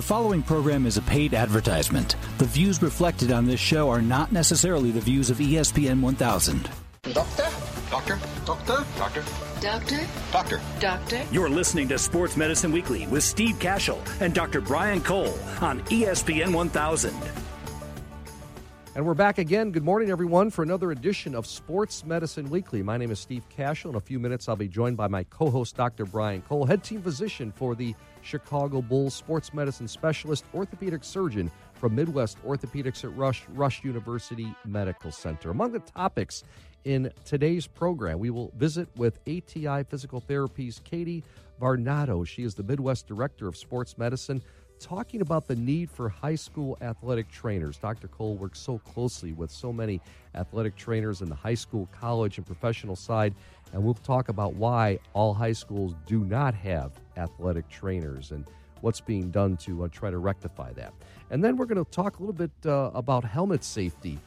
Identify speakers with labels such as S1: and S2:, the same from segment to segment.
S1: The following program is a paid advertisement. The views reflected on this show are not necessarily the views of ESPN 1000.
S2: Doctor? Doctor? Doctor? Doctor?
S3: Doctor?
S2: Doctor?
S3: Doctor?
S1: You're listening to Sports Medicine Weekly with Steve Cashel and Dr. Brian Cole on ESPN 1000.
S4: And we're back again. Good morning, everyone, for another edition of Sports Medicine Weekly. My name is Steve Cashel. In a few minutes, I'll be joined by my co host, Dr. Brian Cole, head team physician for the Chicago Bulls, sports medicine specialist, orthopedic surgeon from Midwest Orthopedics at Rush, Rush University Medical Center. Among the topics in today's program, we will visit with ATI Physical Therapy's Katie Varnado. She is the Midwest Director of Sports Medicine talking about the need for high school athletic trainers. Dr. Cole works so closely with so many athletic trainers in the high school, college, and professional side, and we'll talk about why all high schools do not have athletic trainers and what's being done to uh, try to rectify that. And then we're going to talk a little bit uh, about helmet safety.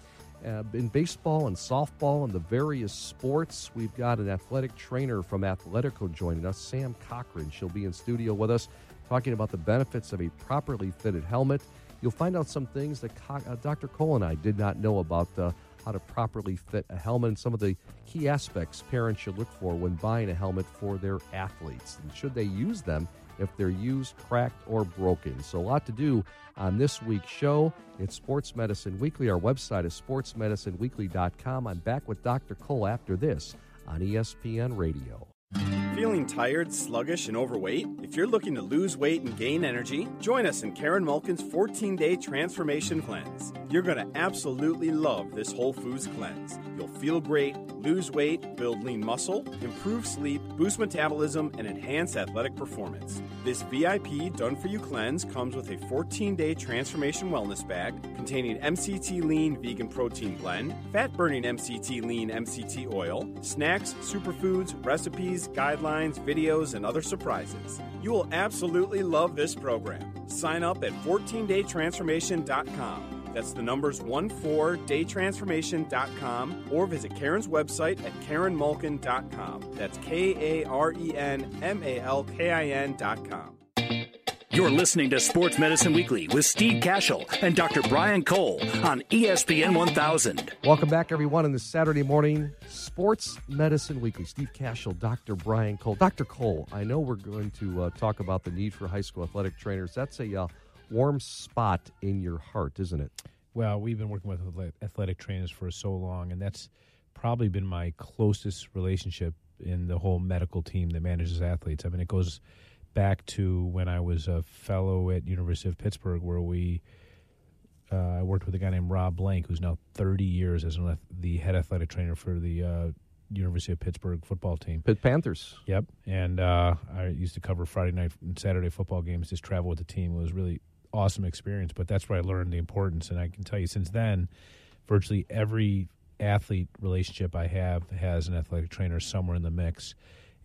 S4: Uh, in baseball and softball and the various sports, we've got an athletic trainer from Athletico joining us, Sam Cochran. She'll be in studio with us talking about the benefits of a properly fitted helmet. You'll find out some things that uh, Dr. Cole and I did not know about uh, how to properly fit a helmet and some of the key aspects parents should look for when buying a helmet for their athletes. And should they use them if they're used, cracked, or broken? So, a lot to do on this week's show. It's Sports Medicine Weekly. Our website is sportsmedicineweekly.com. I'm back with Dr. Cole after this on ESPN Radio.
S5: Feeling tired, sluggish, and overweight? If you're looking to lose weight and gain energy, join us in Karen Malkin's 14 day transformation cleanse. You're going to absolutely love this Whole Foods cleanse. You'll feel great, lose weight, build lean muscle, improve sleep, boost metabolism, and enhance athletic performance. This VIP done for you cleanse comes with a 14 day transformation wellness bag containing MCT Lean Vegan Protein Blend, fat burning MCT Lean MCT Oil, snacks, superfoods, recipes, guidelines, videos, and other surprises. You will absolutely love this program. Sign up at 14daytransformation.com. That's the numbers 14daytransformation.com or visit Karen's website at karenmalkin.com. That's K A R E N M A L K I N.com.
S1: You're listening to Sports Medicine Weekly with Steve Cashel and Dr. Brian Cole on ESPN 1000.
S4: Welcome back, everyone, on this Saturday morning Sports Medicine Weekly. Steve Cashel, Dr. Brian Cole. Dr. Cole, I know we're going to uh, talk about the need for high school athletic trainers. That's a uh, warm spot in your heart, isn't it?
S6: Well, we've been working with athletic trainers for so long, and that's probably been my closest relationship in the whole medical team that manages athletes. I mean, it goes back to when I was a fellow at University of Pittsburgh, where we uh, I worked with a guy named Rob Blanc, who's now 30 years as an, the head athletic trainer for the uh, University of Pittsburgh football team.
S4: Pitt Panthers.
S6: Yep, and uh, I used to cover Friday night and Saturday football games. Just travel with the team. It was really awesome experience. But that's where I learned the importance, and I can tell you since then, virtually every athlete relationship I have has an athletic trainer somewhere in the mix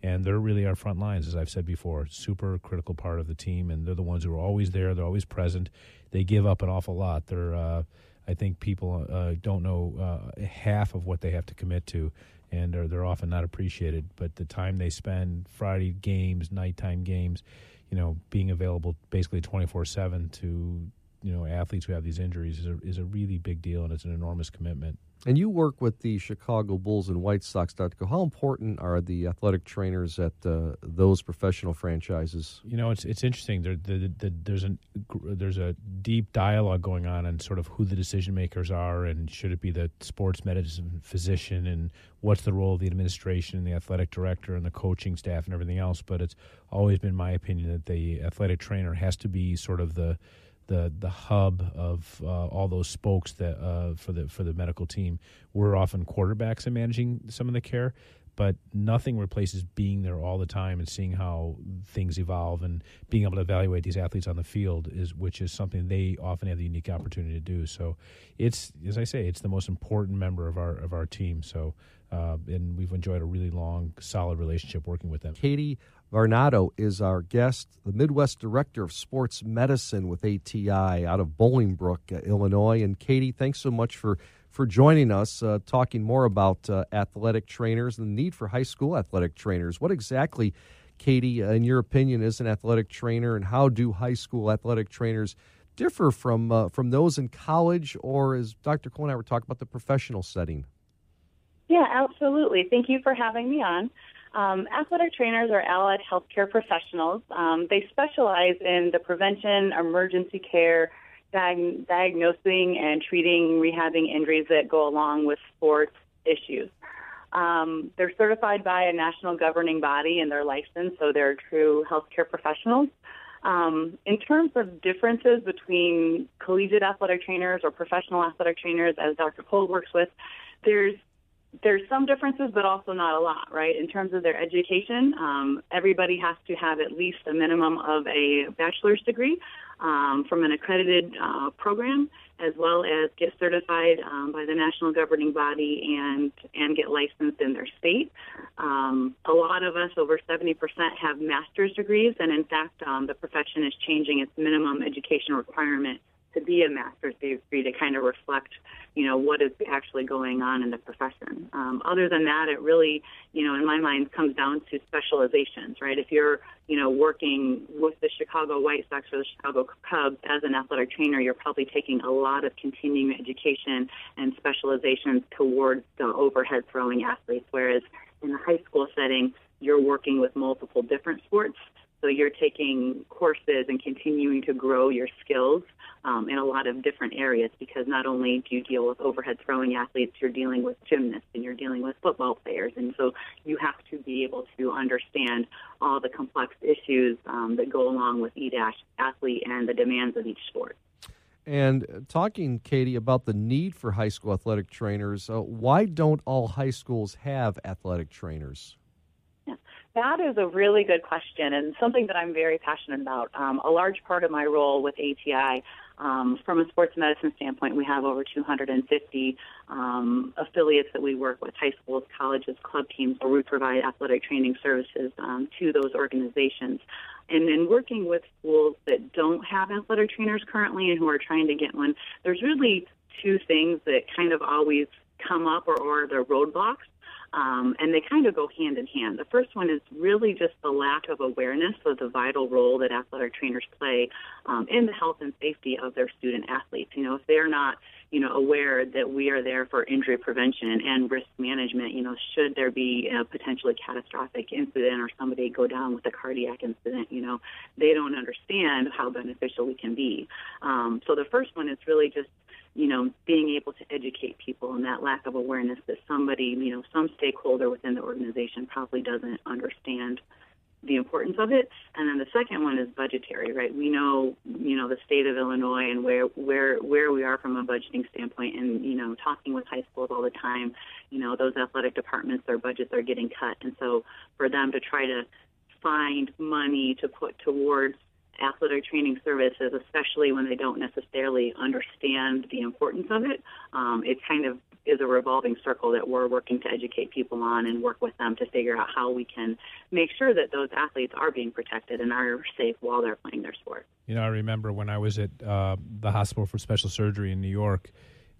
S6: and they're really our front lines, as I've said before. Super critical part of the team, and they're the ones who are always there. They're always present. They give up an awful lot. They're, uh, I think, people uh, don't know uh, half of what they have to commit to, and are, they're often not appreciated. But the time they spend, Friday games, nighttime games, you know, being available basically twenty four seven to you know athletes who have these injuries is a, is a really big deal, and it's an enormous commitment.
S4: And you work with the Chicago Bulls and White Sox, Dr. How important are the athletic trainers at uh, those professional franchises?
S6: You know, it's it's interesting. There, the, the, there's a there's a deep dialogue going on on sort of who the decision makers are, and should it be the sports medicine physician, and what's the role of the administration and the athletic director and the coaching staff and everything else. But it's always been my opinion that the athletic trainer has to be sort of the the the hub of uh, all those spokes that uh, for the for the medical team. We're often quarterbacks in managing some of the care, but nothing replaces being there all the time and seeing how things evolve and being able to evaluate these athletes on the field is which is something they often have the unique opportunity to do. So it's as I say, it's the most important member of our of our team. So uh, and we've enjoyed a really long, solid relationship working with them.
S4: Katie Varnado is our guest, the Midwest Director of Sports Medicine with ATI out of Bolingbrook, uh, Illinois. And Katie, thanks so much for for joining us, uh, talking more about uh, athletic trainers and the need for high school athletic trainers. What exactly Katie, in your opinion, is an athletic trainer, and how do high school athletic trainers differ from uh, from those in college, or as Dr. Cole and I were talking about the professional setting?
S3: Yeah, absolutely. Thank you for having me on. Um, athletic trainers are allied healthcare professionals. Um, they specialize in the prevention, emergency care, diag- diagnosing, and treating, rehabbing injuries that go along with sports issues. Um, they're certified by a national governing body and they're licensed, so they're true healthcare professionals. Um, in terms of differences between collegiate athletic trainers or professional athletic trainers, as Dr. Cole works with, there's there's some differences, but also not a lot, right? In terms of their education, um, everybody has to have at least a minimum of a bachelor's degree um, from an accredited uh, program, as well as get certified um, by the national governing body and and get licensed in their state. Um, a lot of us, over 70%, have master's degrees, and in fact, um, the profession is changing its minimum education requirement to be a master's degree to kind of reflect, you know, what is actually going on in the profession. Um, other than that, it really, you know, in my mind, comes down to specializations, right? If you're, you know, working with the Chicago White Sox or the Chicago Cubs as an athletic trainer, you're probably taking a lot of continuing education and specializations towards the overhead throwing athletes, whereas in the high school setting, you're working with multiple different sports. So you're taking courses and continuing to grow your skills um, in a lot of different areas because not only do you deal with overhead throwing athletes, you're dealing with gymnasts and you're dealing with football players. And so you have to be able to understand all the complex issues um, that go along with each athlete and the demands of each sport.
S4: And talking, Katie, about the need for high school athletic trainers, uh, why don't all high schools have athletic trainers?
S3: That is a really good question and something that I'm very passionate about. Um, a large part of my role with ATI, um, from a sports medicine standpoint, we have over 250 um, affiliates that we work with, high schools, colleges, club teams, where we provide athletic training services um, to those organizations. And in working with schools that don't have athletic trainers currently and who are trying to get one, there's really two things that kind of always come up or, or the roadblocks. Um, and they kind of go hand in hand. The first one is really just the lack of awareness of the vital role that athletic trainers play um, in the health and safety of their student athletes. You know, if they're not, you know, aware that we are there for injury prevention and risk management, you know, should there be a potentially catastrophic incident or somebody go down with a cardiac incident, you know, they don't understand how beneficial we can be. Um, so the first one is really just you know, being able to educate people and that lack of awareness that somebody, you know, some stakeholder within the organization probably doesn't understand the importance of it. And then the second one is budgetary, right? We know, you know, the state of Illinois and where where where we are from a budgeting standpoint and, you know, talking with high schools all the time, you know, those athletic departments, their budgets are getting cut. And so for them to try to find money to put towards athletic training services, especially when they don't necessarily understand the importance of it. Um, it kind of is a revolving circle that we're working to educate people on and work with them to figure out how we can make sure that those athletes are being protected and are safe while they're playing their sport.
S6: You know, I remember when I was at uh, the hospital for special surgery in New York.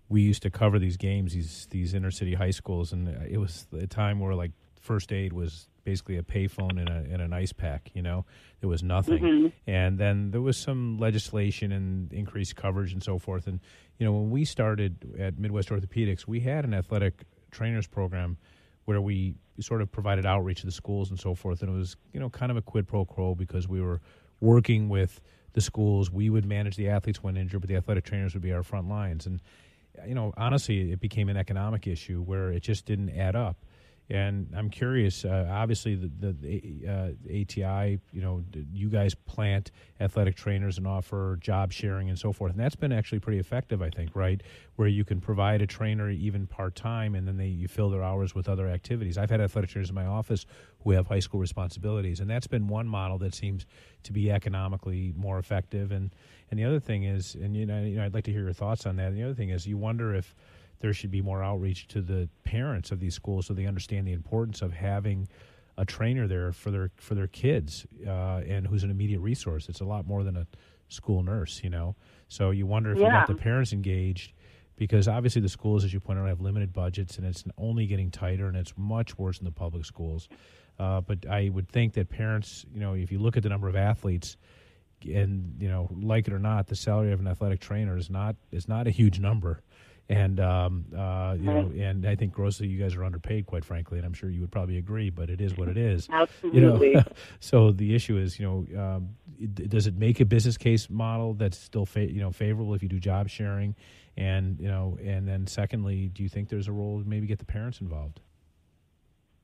S6: We used to cover these games, these these inner city high schools, and it was a time where like first aid was basically a payphone and, a, and an ice pack. You know, there was nothing, mm-hmm. and then there was some legislation and increased coverage and so forth. And you know, when we started at Midwest Orthopedics, we had an athletic trainers program where we sort of provided outreach to the schools and so forth. And it was you know kind of a quid pro quo because we were working with the schools. We would manage the athletes when injured, but the athletic trainers would be our front lines. And you know, honestly, it became an economic issue where it just didn't add up. And I'm curious. Uh, obviously, the, the uh, ATI, you know, you guys plant athletic trainers and offer job sharing and so forth, and that's been actually pretty effective, I think, right? Where you can provide a trainer even part time, and then they you fill their hours with other activities. I've had athletic trainers in my office who have high school responsibilities, and that's been one model that seems to be economically more effective. And and the other thing is, and you know, you know I'd like to hear your thoughts on that. And the other thing is, you wonder if there should be more outreach to the parents of these schools so they understand the importance of having a trainer there for their for their kids uh, and who's an immediate resource. It's a lot more than a school nurse, you know. So you wonder if yeah. you got the parents engaged because obviously the schools, as you pointed out, have limited budgets and it's only getting tighter and it's much worse in the public schools. Uh, but I would think that parents, you know, if you look at the number of athletes, and you know, like it or not, the salary of an athletic trainer is not is not a huge number and um, uh, you know, and I think grossly you guys are underpaid, quite frankly, and I'm sure you would probably agree. But it is what it is.
S3: Absolutely.
S6: You know, so the issue is, you know, um, does it make a business case model that's still fa- you know favorable if you do job sharing, and you know, and then secondly, do you think there's a role to maybe get the parents involved?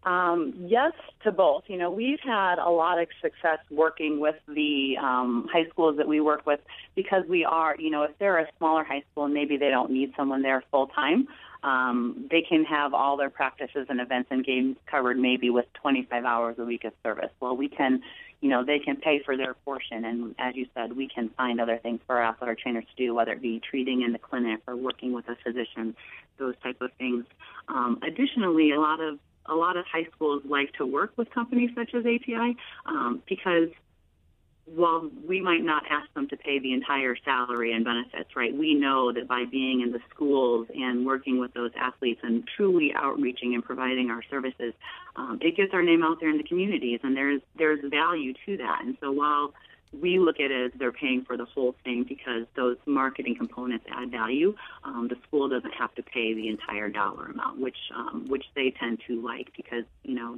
S3: Um, yes to both. You know, we've had a lot of success working with the um, high schools that we work with because we are, you know, if they're a smaller high school and maybe they don't need someone there full time, um, they can have all their practices and events and games covered maybe with 25 hours a week of service. Well, we can, you know, they can pay for their portion, and as you said, we can find other things for our athletic trainers to do, whether it be treating in the clinic or working with a physician, those type of things. Um, additionally, a lot of a lot of high schools like to work with companies such as ATI um, because while we might not ask them to pay the entire salary and benefits, right, we know that by being in the schools and working with those athletes and truly outreaching and providing our services, um, it gets our name out there in the communities, and there's there's value to that. And so while we look at it as they're paying for the whole thing because those marketing components add value. Um, the school doesn't have to pay the entire dollar amount, which um, which they tend to like because you know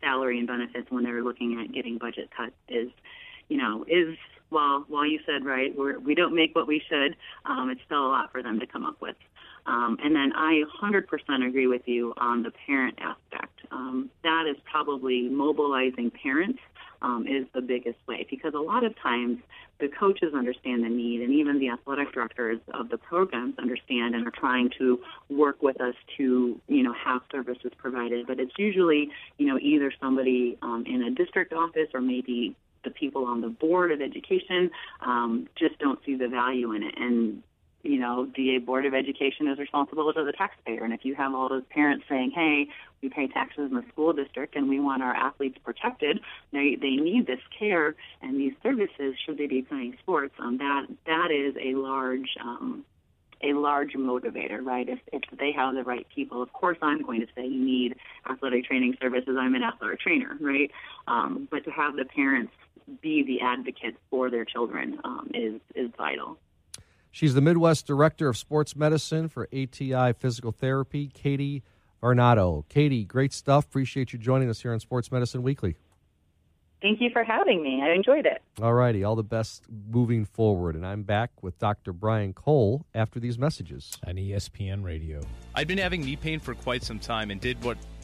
S3: salary and benefits when they're looking at getting budget cuts is you know is well while you said right we're, we don't make what we should, um, it's still a lot for them to come up with. Um, and then I 100% agree with you on the parent aspect. Um, that is probably mobilizing parents um, is the biggest way. Because a lot of times the coaches understand the need and even the athletic directors of the programs understand and are trying to work with us to you know have services provided. But it's usually you know either somebody um, in a district office or maybe the people on the board of education um, just don't see the value in it. And you know, the Board of Education is responsible to the taxpayer. And if you have all those parents saying, hey, we pay taxes in the school district and we want our athletes protected, they, they need this care and these services should they be playing sports, um, that, that is a large, um, a large motivator, right? If, if they have the right people, of course I'm going to say you need athletic training services. I'm an athletic trainer, right? Um, but to have the parents be the advocates for their children um, is, is vital.
S4: She's the Midwest Director of Sports Medicine for ATI Physical Therapy, Katie Varnado. Katie, great stuff. Appreciate you joining us here on Sports Medicine Weekly.
S3: Thank you for having me. I enjoyed it.
S4: All righty. All the best moving forward. And I'm back with Dr. Brian Cole after these messages.
S6: On ESPN Radio.
S7: I'd been having knee pain for quite some time and did what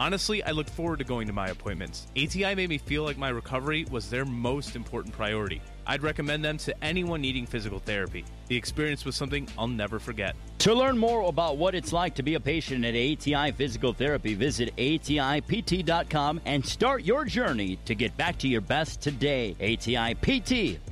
S7: Honestly, I look forward to going to my appointments. ATI made me feel like my recovery was their most important priority. I'd recommend them to anyone needing physical therapy. The experience was something I'll never forget.
S8: To learn more about what it's like to be a patient at ATI Physical Therapy, visit ATIPT.com and start your journey to get back to your best today. ATIPT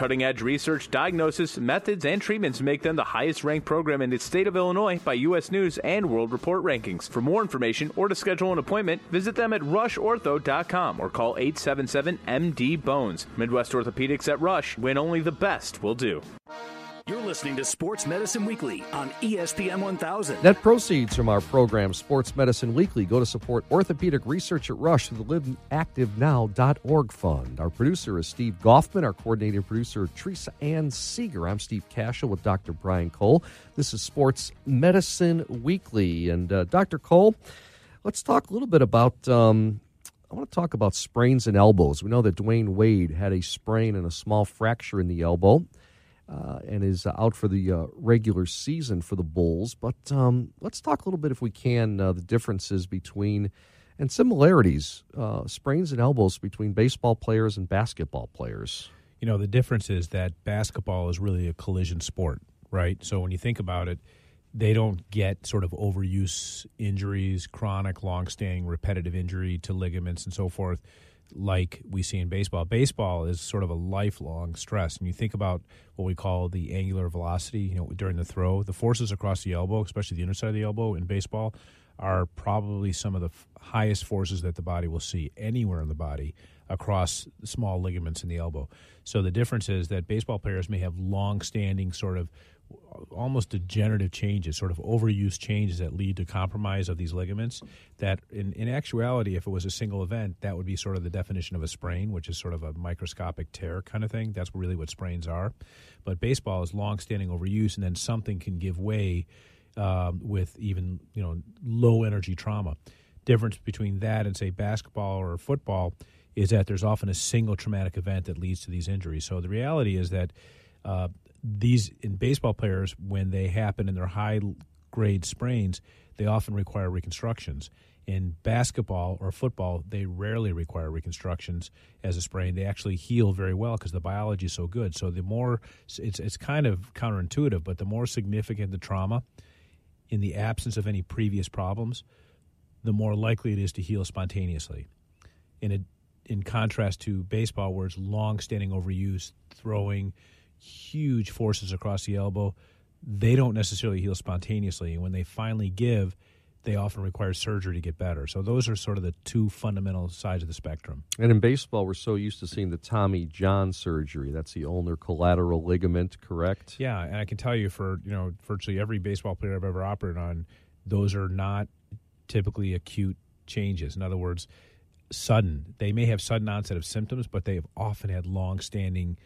S9: cutting edge research, diagnosis, methods, and treatments make them the highest ranked program in the state of Illinois by U.S. News and World Report rankings. For more information or to schedule an appointment, visit them at rushortho.com or call 877 MD Bones. Midwest Orthopedics at Rush, when only the best will do.
S1: You're listening to Sports Medicine Weekly on ESPN 1000.
S4: Net proceeds from our program, Sports Medicine Weekly, go to support orthopedic research at Rush through the LiveActiveNow.org fund. Our producer is Steve Goffman. Our coordinating producer, Teresa Ann Seeger. I'm Steve Cashel with Dr. Brian Cole. This is Sports Medicine Weekly. And uh, Dr. Cole, let's talk a little bit about um, I want to talk about sprains and elbows. We know that Dwyane Wade had a sprain and a small fracture in the elbow. Uh, and is out for the uh, regular season for the Bulls. But um, let's talk a little bit, if we can, uh, the differences between and similarities, uh, sprains and elbows between baseball players and basketball players.
S6: You know, the difference is that basketball is really a collision sport, right? So when you think about it, they don't get sort of overuse injuries, chronic, long-standing, repetitive injury to ligaments and so forth, like we see in baseball. Baseball is sort of a lifelong stress, and you think about what we call the angular velocity. You know, during the throw, the forces across the elbow, especially the inner side of the elbow in baseball, are probably some of the f- highest forces that the body will see anywhere in the body across small ligaments in the elbow. So the difference is that baseball players may have long-standing sort of almost degenerative changes, sort of overuse changes that lead to compromise of these ligaments. That, in, in actuality, if it was a single event, that would be sort of the definition of a sprain, which is sort of a microscopic tear kind of thing. That's really what sprains are. But baseball is long-standing overuse, and then something can give way um, with even you know low energy trauma. Difference between that and say basketball or football is that there's often a single traumatic event that leads to these injuries. So the reality is that uh, these in baseball players when they happen in their high grade sprains, they often require reconstructions. In basketball or football, they rarely require reconstructions as a sprain. They actually heal very well because the biology is so good. So the more it's it's kind of counterintuitive, but the more significant the trauma, in the absence of any previous problems, the more likely it is to heal spontaneously. In a, in contrast to baseball, where it's long-standing overuse, throwing huge forces across the elbow, they don't necessarily heal spontaneously. And when they finally give, they often require surgery to get better. So those are sort of the two fundamental sides of the spectrum.
S4: And in baseball, we're so used to seeing the Tommy John surgery. That's the ulnar collateral ligament, correct?
S6: Yeah, and I can tell you for you know virtually every baseball player I've ever operated on, those are not typically acute changes. In other words, sudden. They may have sudden onset of symptoms, but they have often had long-standing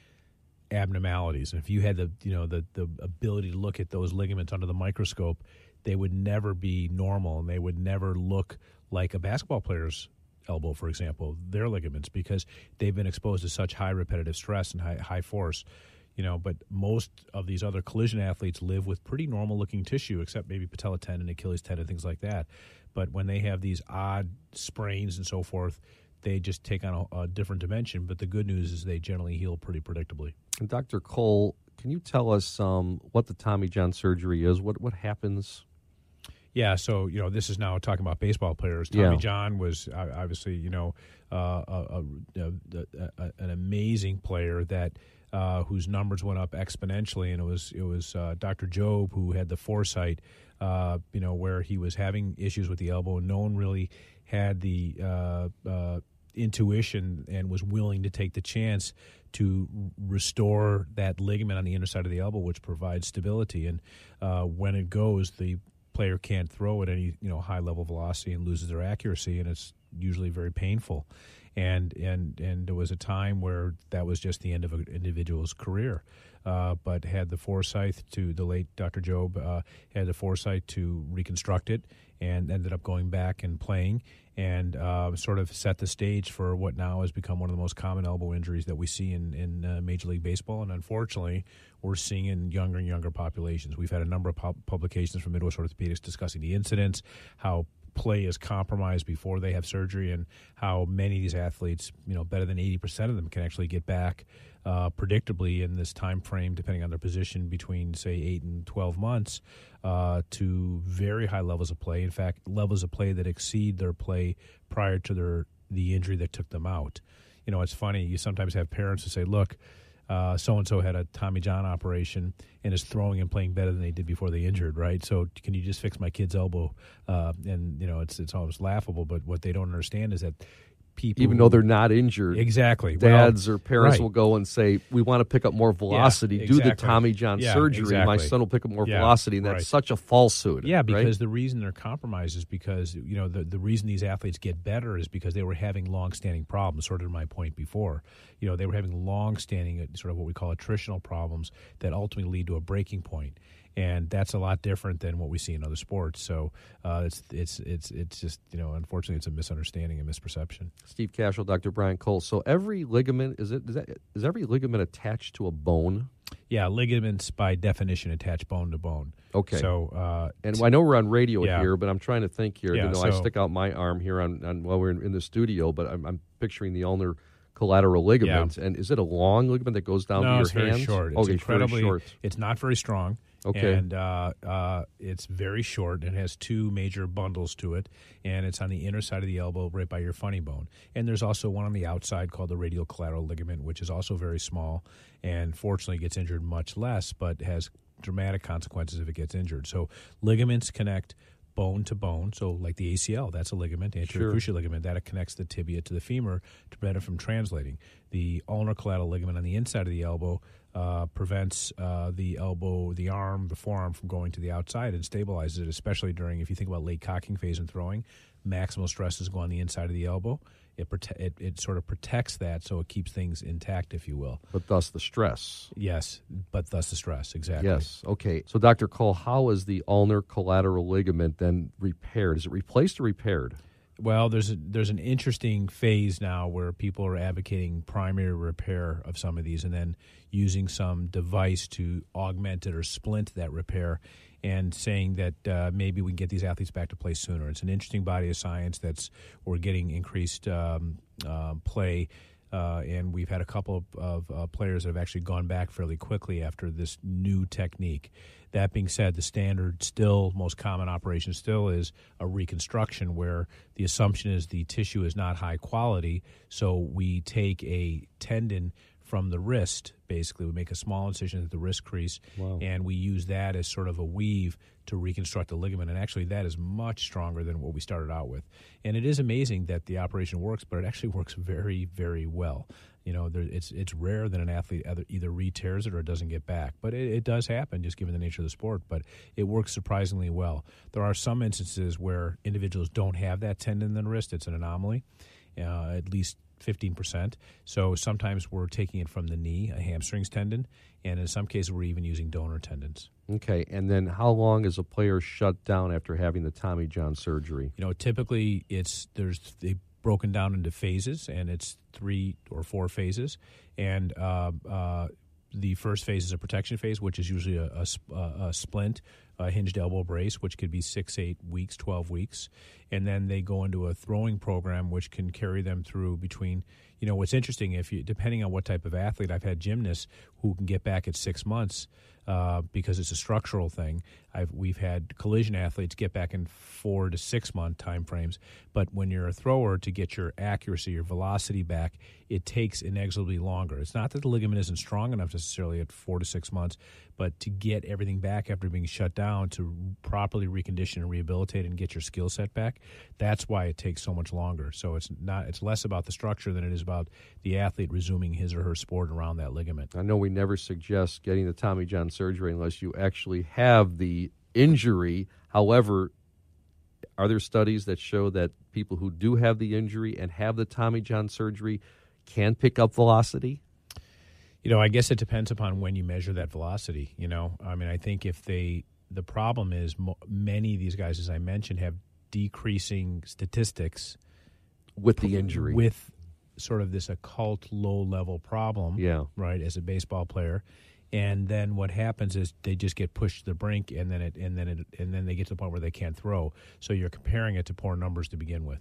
S6: abnormalities. And if you had the you know the the ability to look at those ligaments under the microscope, they would never be normal and they would never look like a basketball player's elbow, for example, their ligaments, because they've been exposed to such high repetitive stress and high, high force. You know, but most of these other collision athletes live with pretty normal looking tissue, except maybe patella tendon, Achilles tendon, and things like that. But when they have these odd sprains and so forth, they just take on a, a different dimension. But the good news is they generally heal pretty predictably.
S4: And Dr. Cole, can you tell us um, what the Tommy John surgery is? What what happens?
S6: Yeah, so you know, this is now talking about baseball players. Tommy yeah. John was uh, obviously, you know, uh, a, a, a, an amazing player that uh, whose numbers went up exponentially, and it was it was uh, Dr. Jobe who had the foresight, uh, you know, where he was having issues with the elbow. And no one really had the uh, intuition and was willing to take the chance to restore that ligament on the inner side of the elbow, which provides stability. And when it goes, the player can't throw at any you know high level velocity and loses their accuracy, and it's usually very painful. And and and there was a time where that was just the end of an individual's career. Uh, but had the foresight to the late Dr. Jobe uh, had the foresight to reconstruct it and ended up going back and playing and uh, sort of set the stage for what now has become one of the most common elbow injuries that we see in, in uh, Major League Baseball. And unfortunately, we're seeing in younger and younger populations. We've had a number of publications from Midwest Orthopedics discussing the incidents, how play is compromised before they have surgery, and how many of these athletes, you know, better than 80% of them can actually get back uh, predictably in this time frame, depending on their position, between say eight and twelve months, uh, to very high levels of play. In fact, levels of play that exceed their play prior to their the injury that took them out. You know, it's funny. You sometimes have parents who say, "Look." So and so had a Tommy John operation and is throwing and playing better than they did before they injured, right? So can you just fix my kid's elbow? Uh, and you know, it's it's almost laughable. But what they don't understand is that people,
S4: even though they're not injured.
S6: Exactly,
S4: dads
S6: well,
S4: or parents
S6: right.
S4: will go and say, "We want to pick up more velocity.
S6: Yeah, exactly.
S4: Do the Tommy John
S6: yeah,
S4: surgery.
S6: Exactly.
S4: My son will pick up more
S6: yeah,
S4: velocity." And that's
S6: right.
S4: such a falsehood.
S6: Yeah, because
S4: right?
S6: the reason they're compromised is because you know the the reason these athletes get better is because they were having long-standing problems. Sort of my point before, you know, they were having long-standing uh, sort of what we call attritional problems that ultimately lead to a breaking point. and that's a lot different than what we see in other sports. So uh, it's it's it's it's just you know unfortunately it's a misunderstanding and misperception.
S4: Steve Cashel, Dr. Brian Cole. So every ligament is it is, that, is every ligament attached to a bone?
S6: Yeah, ligaments by definition attach bone to bone.
S4: Okay.
S6: So uh,
S4: and I know we're on radio
S6: yeah.
S4: here, but I'm trying to think here.
S6: Yeah,
S4: you know,
S6: so,
S4: I stick out my arm here on, on while we're in, in the studio, but I'm, I'm picturing the ulnar collateral ligament.
S6: Yeah.
S4: And is it a long ligament that goes down
S6: no,
S4: to your
S6: it's
S4: hands?
S6: very short. It's
S4: okay,
S6: incredibly.
S4: short.
S6: It's not very strong.
S4: Okay.
S6: And uh, uh, it's very short and has two major bundles to it. And it's on the inner side of the elbow, right by your funny bone. And there's also one on the outside called the radial collateral ligament, which is also very small and fortunately gets injured much less, but has dramatic consequences if it gets injured. So ligaments connect bone to bone. So, like the ACL, that's a ligament, anterior
S4: Sure.
S6: cruciate ligament, that connects the tibia to the femur to prevent it from translating. The ulnar collateral ligament on the inside of the elbow uh, prevents uh, the elbow, the arm, the forearm from going to the outside and stabilizes it, especially during, if you think about late cocking phase and throwing, maximal stresses go on the inside of the elbow. It, prote- it, it sort of protects that so it keeps things intact, if you will.
S4: But thus the stress.
S6: Yes, but thus the stress, exactly.
S4: Yes. Okay. So, Dr. Cole, how is the ulnar collateral ligament then repaired? Is it replaced or repaired?
S6: Well, there's a, there's an interesting phase now where people are advocating primary repair of some of these, and then using some device to augment it or splint that repair, and saying that uh, maybe we can get these athletes back to play sooner. It's an interesting body of science that's we're getting increased um, uh, play. Uh, and we've had a couple of, of uh, players that have actually gone back fairly quickly after this new technique. That being said, the standard still, most common operation still is a reconstruction where the assumption is the tissue is not high quality. So we take a tendon from the wrist, basically. We make a small incision at the wrist crease,
S4: Wow.
S6: and we use that as sort of a weave to reconstruct the ligament. And actually, that is much stronger than what we started out with. And it is amazing that the operation works, but it actually works very, very well. You know, there, it's it's rare that an athlete either, either re-tears it or it doesn't get back, but it, it does happen just given the nature of the sport. But it works surprisingly well. There are some instances where individuals don't have that tendon in the wrist; it's an anomaly, uh, at least fifteen percent. So sometimes we're taking it from the knee, a hamstrings tendon, and in some cases we're even using donor tendons.
S4: Okay. And then how long is a player shut down after having the Tommy John surgery?
S6: You know, typically it's there's they broken down into phases, and it's three or four phases, and uh, uh, the first phase is a protection phase, which is usually a, a, a splint, a hinged elbow brace, which could be six, eight weeks, twelve weeks, and then they go into a throwing program, which can carry them through between. You know, what's interesting if you depending on what type of athlete, I've had gymnasts who can get back at six months uh, because it's a structural thing. I've we've had collision athletes get back in four to six month time frames. But when you're a thrower, to get your accuracy, your velocity back, it takes inexorably longer. It's not that the ligament isn't strong enough necessarily at four to six months, but to get everything back after being shut down to properly recondition and rehabilitate and get your skill set back, that's why it takes so much longer. So it's not it's less about the structure than it is about the athlete resuming his or her sport around that ligament.
S4: I know we never suggest getting the Tommy John surgery unless you actually have the injury. However, are there studies that show that people who do have the injury and have the Tommy John surgery can pick up velocity?
S6: You know, I guess it depends upon when you measure that velocity. You know, I mean, I think if they, the problem is mo- many of these guys, as I mentioned, have decreasing statistics
S4: with the injury,
S6: with sort of this occult low level problem.
S4: Yeah.
S6: Right. As a baseball player. And then what happens is they just get pushed to the brink, and then it, and then it, and then they get to the point where they can't throw. So you're comparing it to poor numbers to begin with.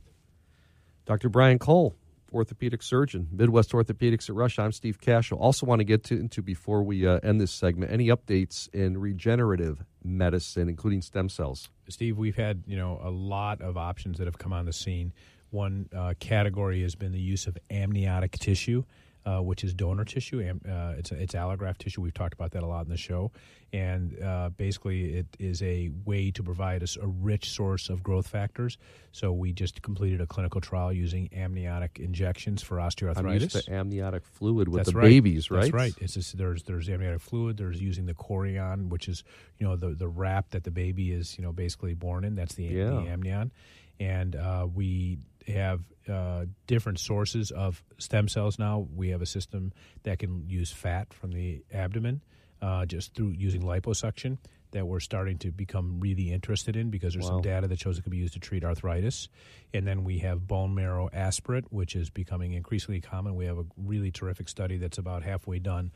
S4: Dr. Brian Cole, orthopedic surgeon, Midwest Orthopedics at Rush. I'm Steve Cashel. Also, want to get to, into before we uh, end this segment any updates in regenerative medicine, including stem cells.
S6: Steve, we've had you know a lot of options that have come on the scene. One uh, category has been the use of amniotic tissue, uh, which is donor tissue. Uh, it's it's allograft tissue. We've talked about that a lot in the show, and uh, basically it is a way to provide us a rich source of growth factors. So we just completed a clinical trial using amniotic injections for osteoarthritis.
S4: I'm used to amniotic fluid with
S6: That's
S4: the
S6: right.
S4: babies, right?
S6: That's right. It's just, there's there's amniotic fluid. There's using the chorion, which is you know the the wrap that the baby is you know basically born in. That's the,
S4: Yeah.
S6: the amnion, and uh, we have uh, different sources of stem cells now. We have a system that can use fat from the abdomen uh, just through using liposuction that we're starting to become really interested in because there's
S4: Wow.
S6: some data that shows it could be used to treat arthritis. And then we have bone marrow aspirate, which is becoming increasingly common. We have a really terrific study that's about halfway done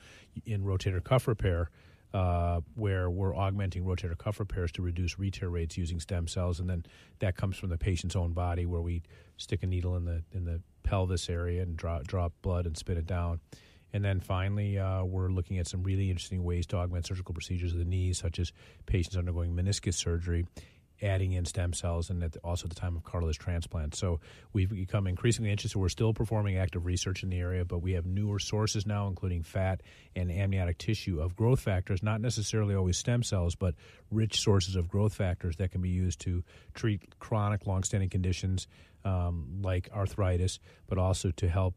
S6: in rotator cuff repair. Uh, where we're augmenting rotator cuff repairs to reduce re-tear rates using stem cells, and then that comes from the patient's own body, where we stick a needle in the in the pelvis area and drop drop blood and spin it down. And then finally, uh, we're looking at some really interesting ways to augment surgical procedures of the knees, such as patients undergoing meniscus surgery, adding in stem cells, and at the, also at the time of cartilage transplant. So we've become increasingly interested. We're still performing active research in the area, but we have newer sources now, including fat and amniotic tissue of growth factors, not necessarily always stem cells, but rich sources of growth factors that can be used to treat chronic, longstanding conditions um, like arthritis, but also to help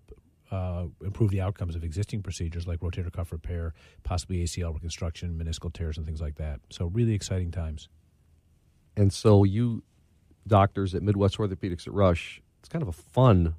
S6: uh, improve the outcomes of existing procedures like rotator cuff repair, possibly ACL reconstruction, meniscal tears, and things like that. So, really exciting times.
S4: And so, you doctors at Midwest Orthopedics at Rush, it's kind of a fun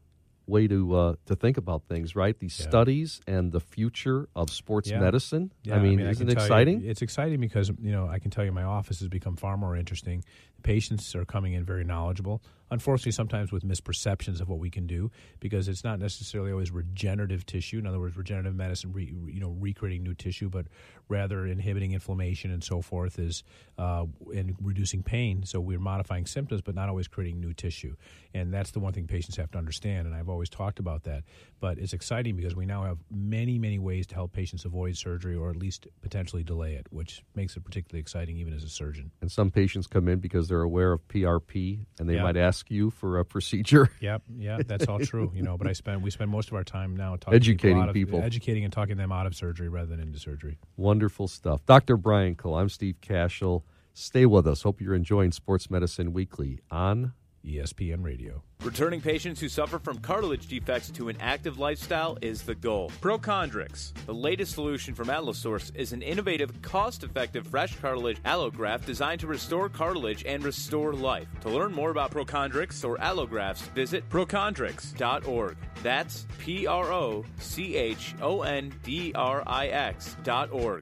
S4: way to uh, to think about things, right? These
S6: Yeah.
S4: studies and the future of sports
S6: Yeah.
S4: medicine.
S6: Yeah,
S4: I mean,
S6: can
S4: isn't it
S6: tell you-
S4: exciting?
S6: it's exciting because you know I can tell you my office has become far more interesting. The patients are coming in very knowledgeable. Unfortunately, sometimes with misperceptions of what we can do because it's not necessarily always regenerative tissue. In other words, regenerative medicine, re, you know, recreating new tissue, but rather inhibiting inflammation and so forth is uh, and reducing pain. So we're modifying symptoms, but not always creating new tissue. And that's the one thing patients have to understand. And I've always talked about that. But it's exciting because we now have many, many ways to help patients avoid surgery or at least potentially delay it, which makes it particularly exciting even as a surgeon.
S4: and some patients come in because they're aware of PRP, and they
S6: Yeah.
S4: might ask you for a procedure.
S6: Yep, yeah, that's all true. You know, but I spend we spend most of our time now talking
S4: Educating
S6: people, of,
S4: people.
S6: educating and talking them out of surgery rather than into surgery.
S4: Wonderful stuff. Dr. Brian Cole, I'm Steve Cashel. Stay with us. Hope you're enjoying Sports Medicine Weekly on
S6: ESPN Radio.
S9: Returning patients who suffer from cartilage defects to an active lifestyle is the goal. Prochondrix, the latest solution from Allosource, is an innovative, cost effective fresh cartilage allograft designed to restore cartilage and restore life. To learn more about Prochondrix or allografts, visit prochondrix.org. That's P R O C H O N D R I X dot org.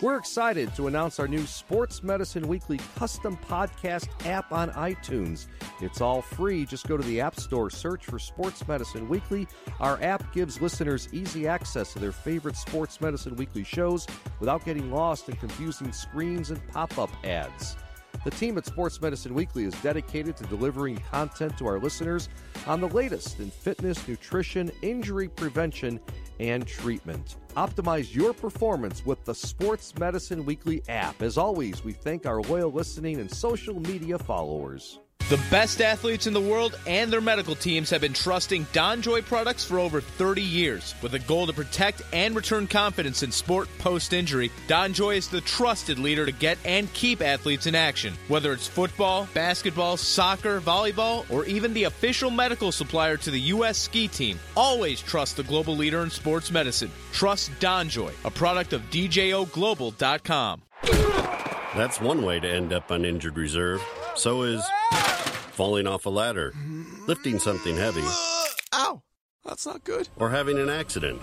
S4: We're excited to announce our new Sports Medicine Weekly custom podcast app on iTunes. It's all free. Just go to the App Store, search for Sports Medicine Weekly. Our app gives listeners easy access to their favorite Sports Medicine Weekly shows without getting lost in confusing screens and pop up ads. The team at Sports Medicine Weekly is dedicated to delivering content to our listeners on the latest in fitness, nutrition, injury prevention, and treatment. Optimize your performance with the Sports Medicine Weekly app. As always, we thank our loyal listening and social media followers.
S7: The best athletes in the world and their medical teams have been trusting DonJoy products for over 30 years. With a goal to protect and return confidence in sport post injury, DonJoy is the trusted leader to get and keep athletes in action. Whether it's football, basketball, soccer, volleyball, or even the official medical supplier to the U.S. ski team, always trust the global leader in sports medicine. Trust DonJoy, a product of DJOGlobal.com.
S10: That's one way to end up on injured reserve. So is falling off a ladder, lifting something heavy,
S2: Ow! That's not good.
S10: or having an accident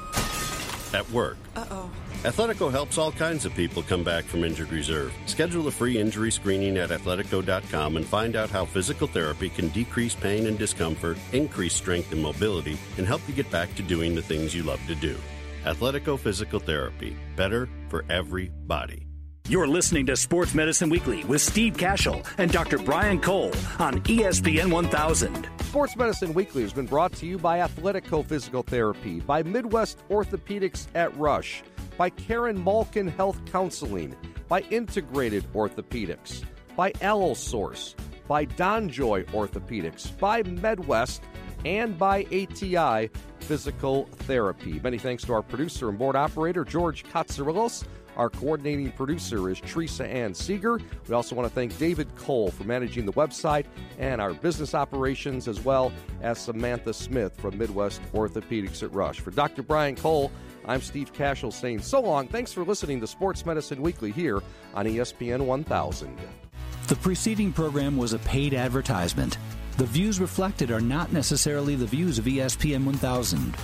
S10: at work.
S2: Uh oh.
S10: Athletico helps all kinds of people come back from injured reserve. Schedule a free injury screening at athletico.com and find out how physical therapy can decrease pain and discomfort, increase strength and mobility, and help you get back to doing the things you love to do. Athletico Physical Therapy. Better for everybody.
S1: You're listening to Sports Medicine Weekly with Steve Cashel and Dr. Brian Cole on ESPN 1000.
S4: Sports Medicine Weekly has been brought to you by Athletico Physical Therapy, by Midwest Orthopedics at Rush, by Karen Malkin Health Counseling, by Integrated Orthopedics, by Allosource, by Donjoy Orthopedics, by Medwest, and by ATI Physical Therapy. Many thanks to our producer and board operator, George Katsarilos. Our coordinating producer is Teresa Ann Seeger. We also want to thank David Cole for managing the website and our business operations, as well as Samantha Smith from Midwest Orthopedics at Rush. For Dr. Brian Cole, I'm Steve Cashel saying so long. Thanks for listening to Sports Medicine Weekly here on ESPN 1000.
S11: The preceding program was a paid advertisement. The views reflected are not necessarily the views of ESPN 1000.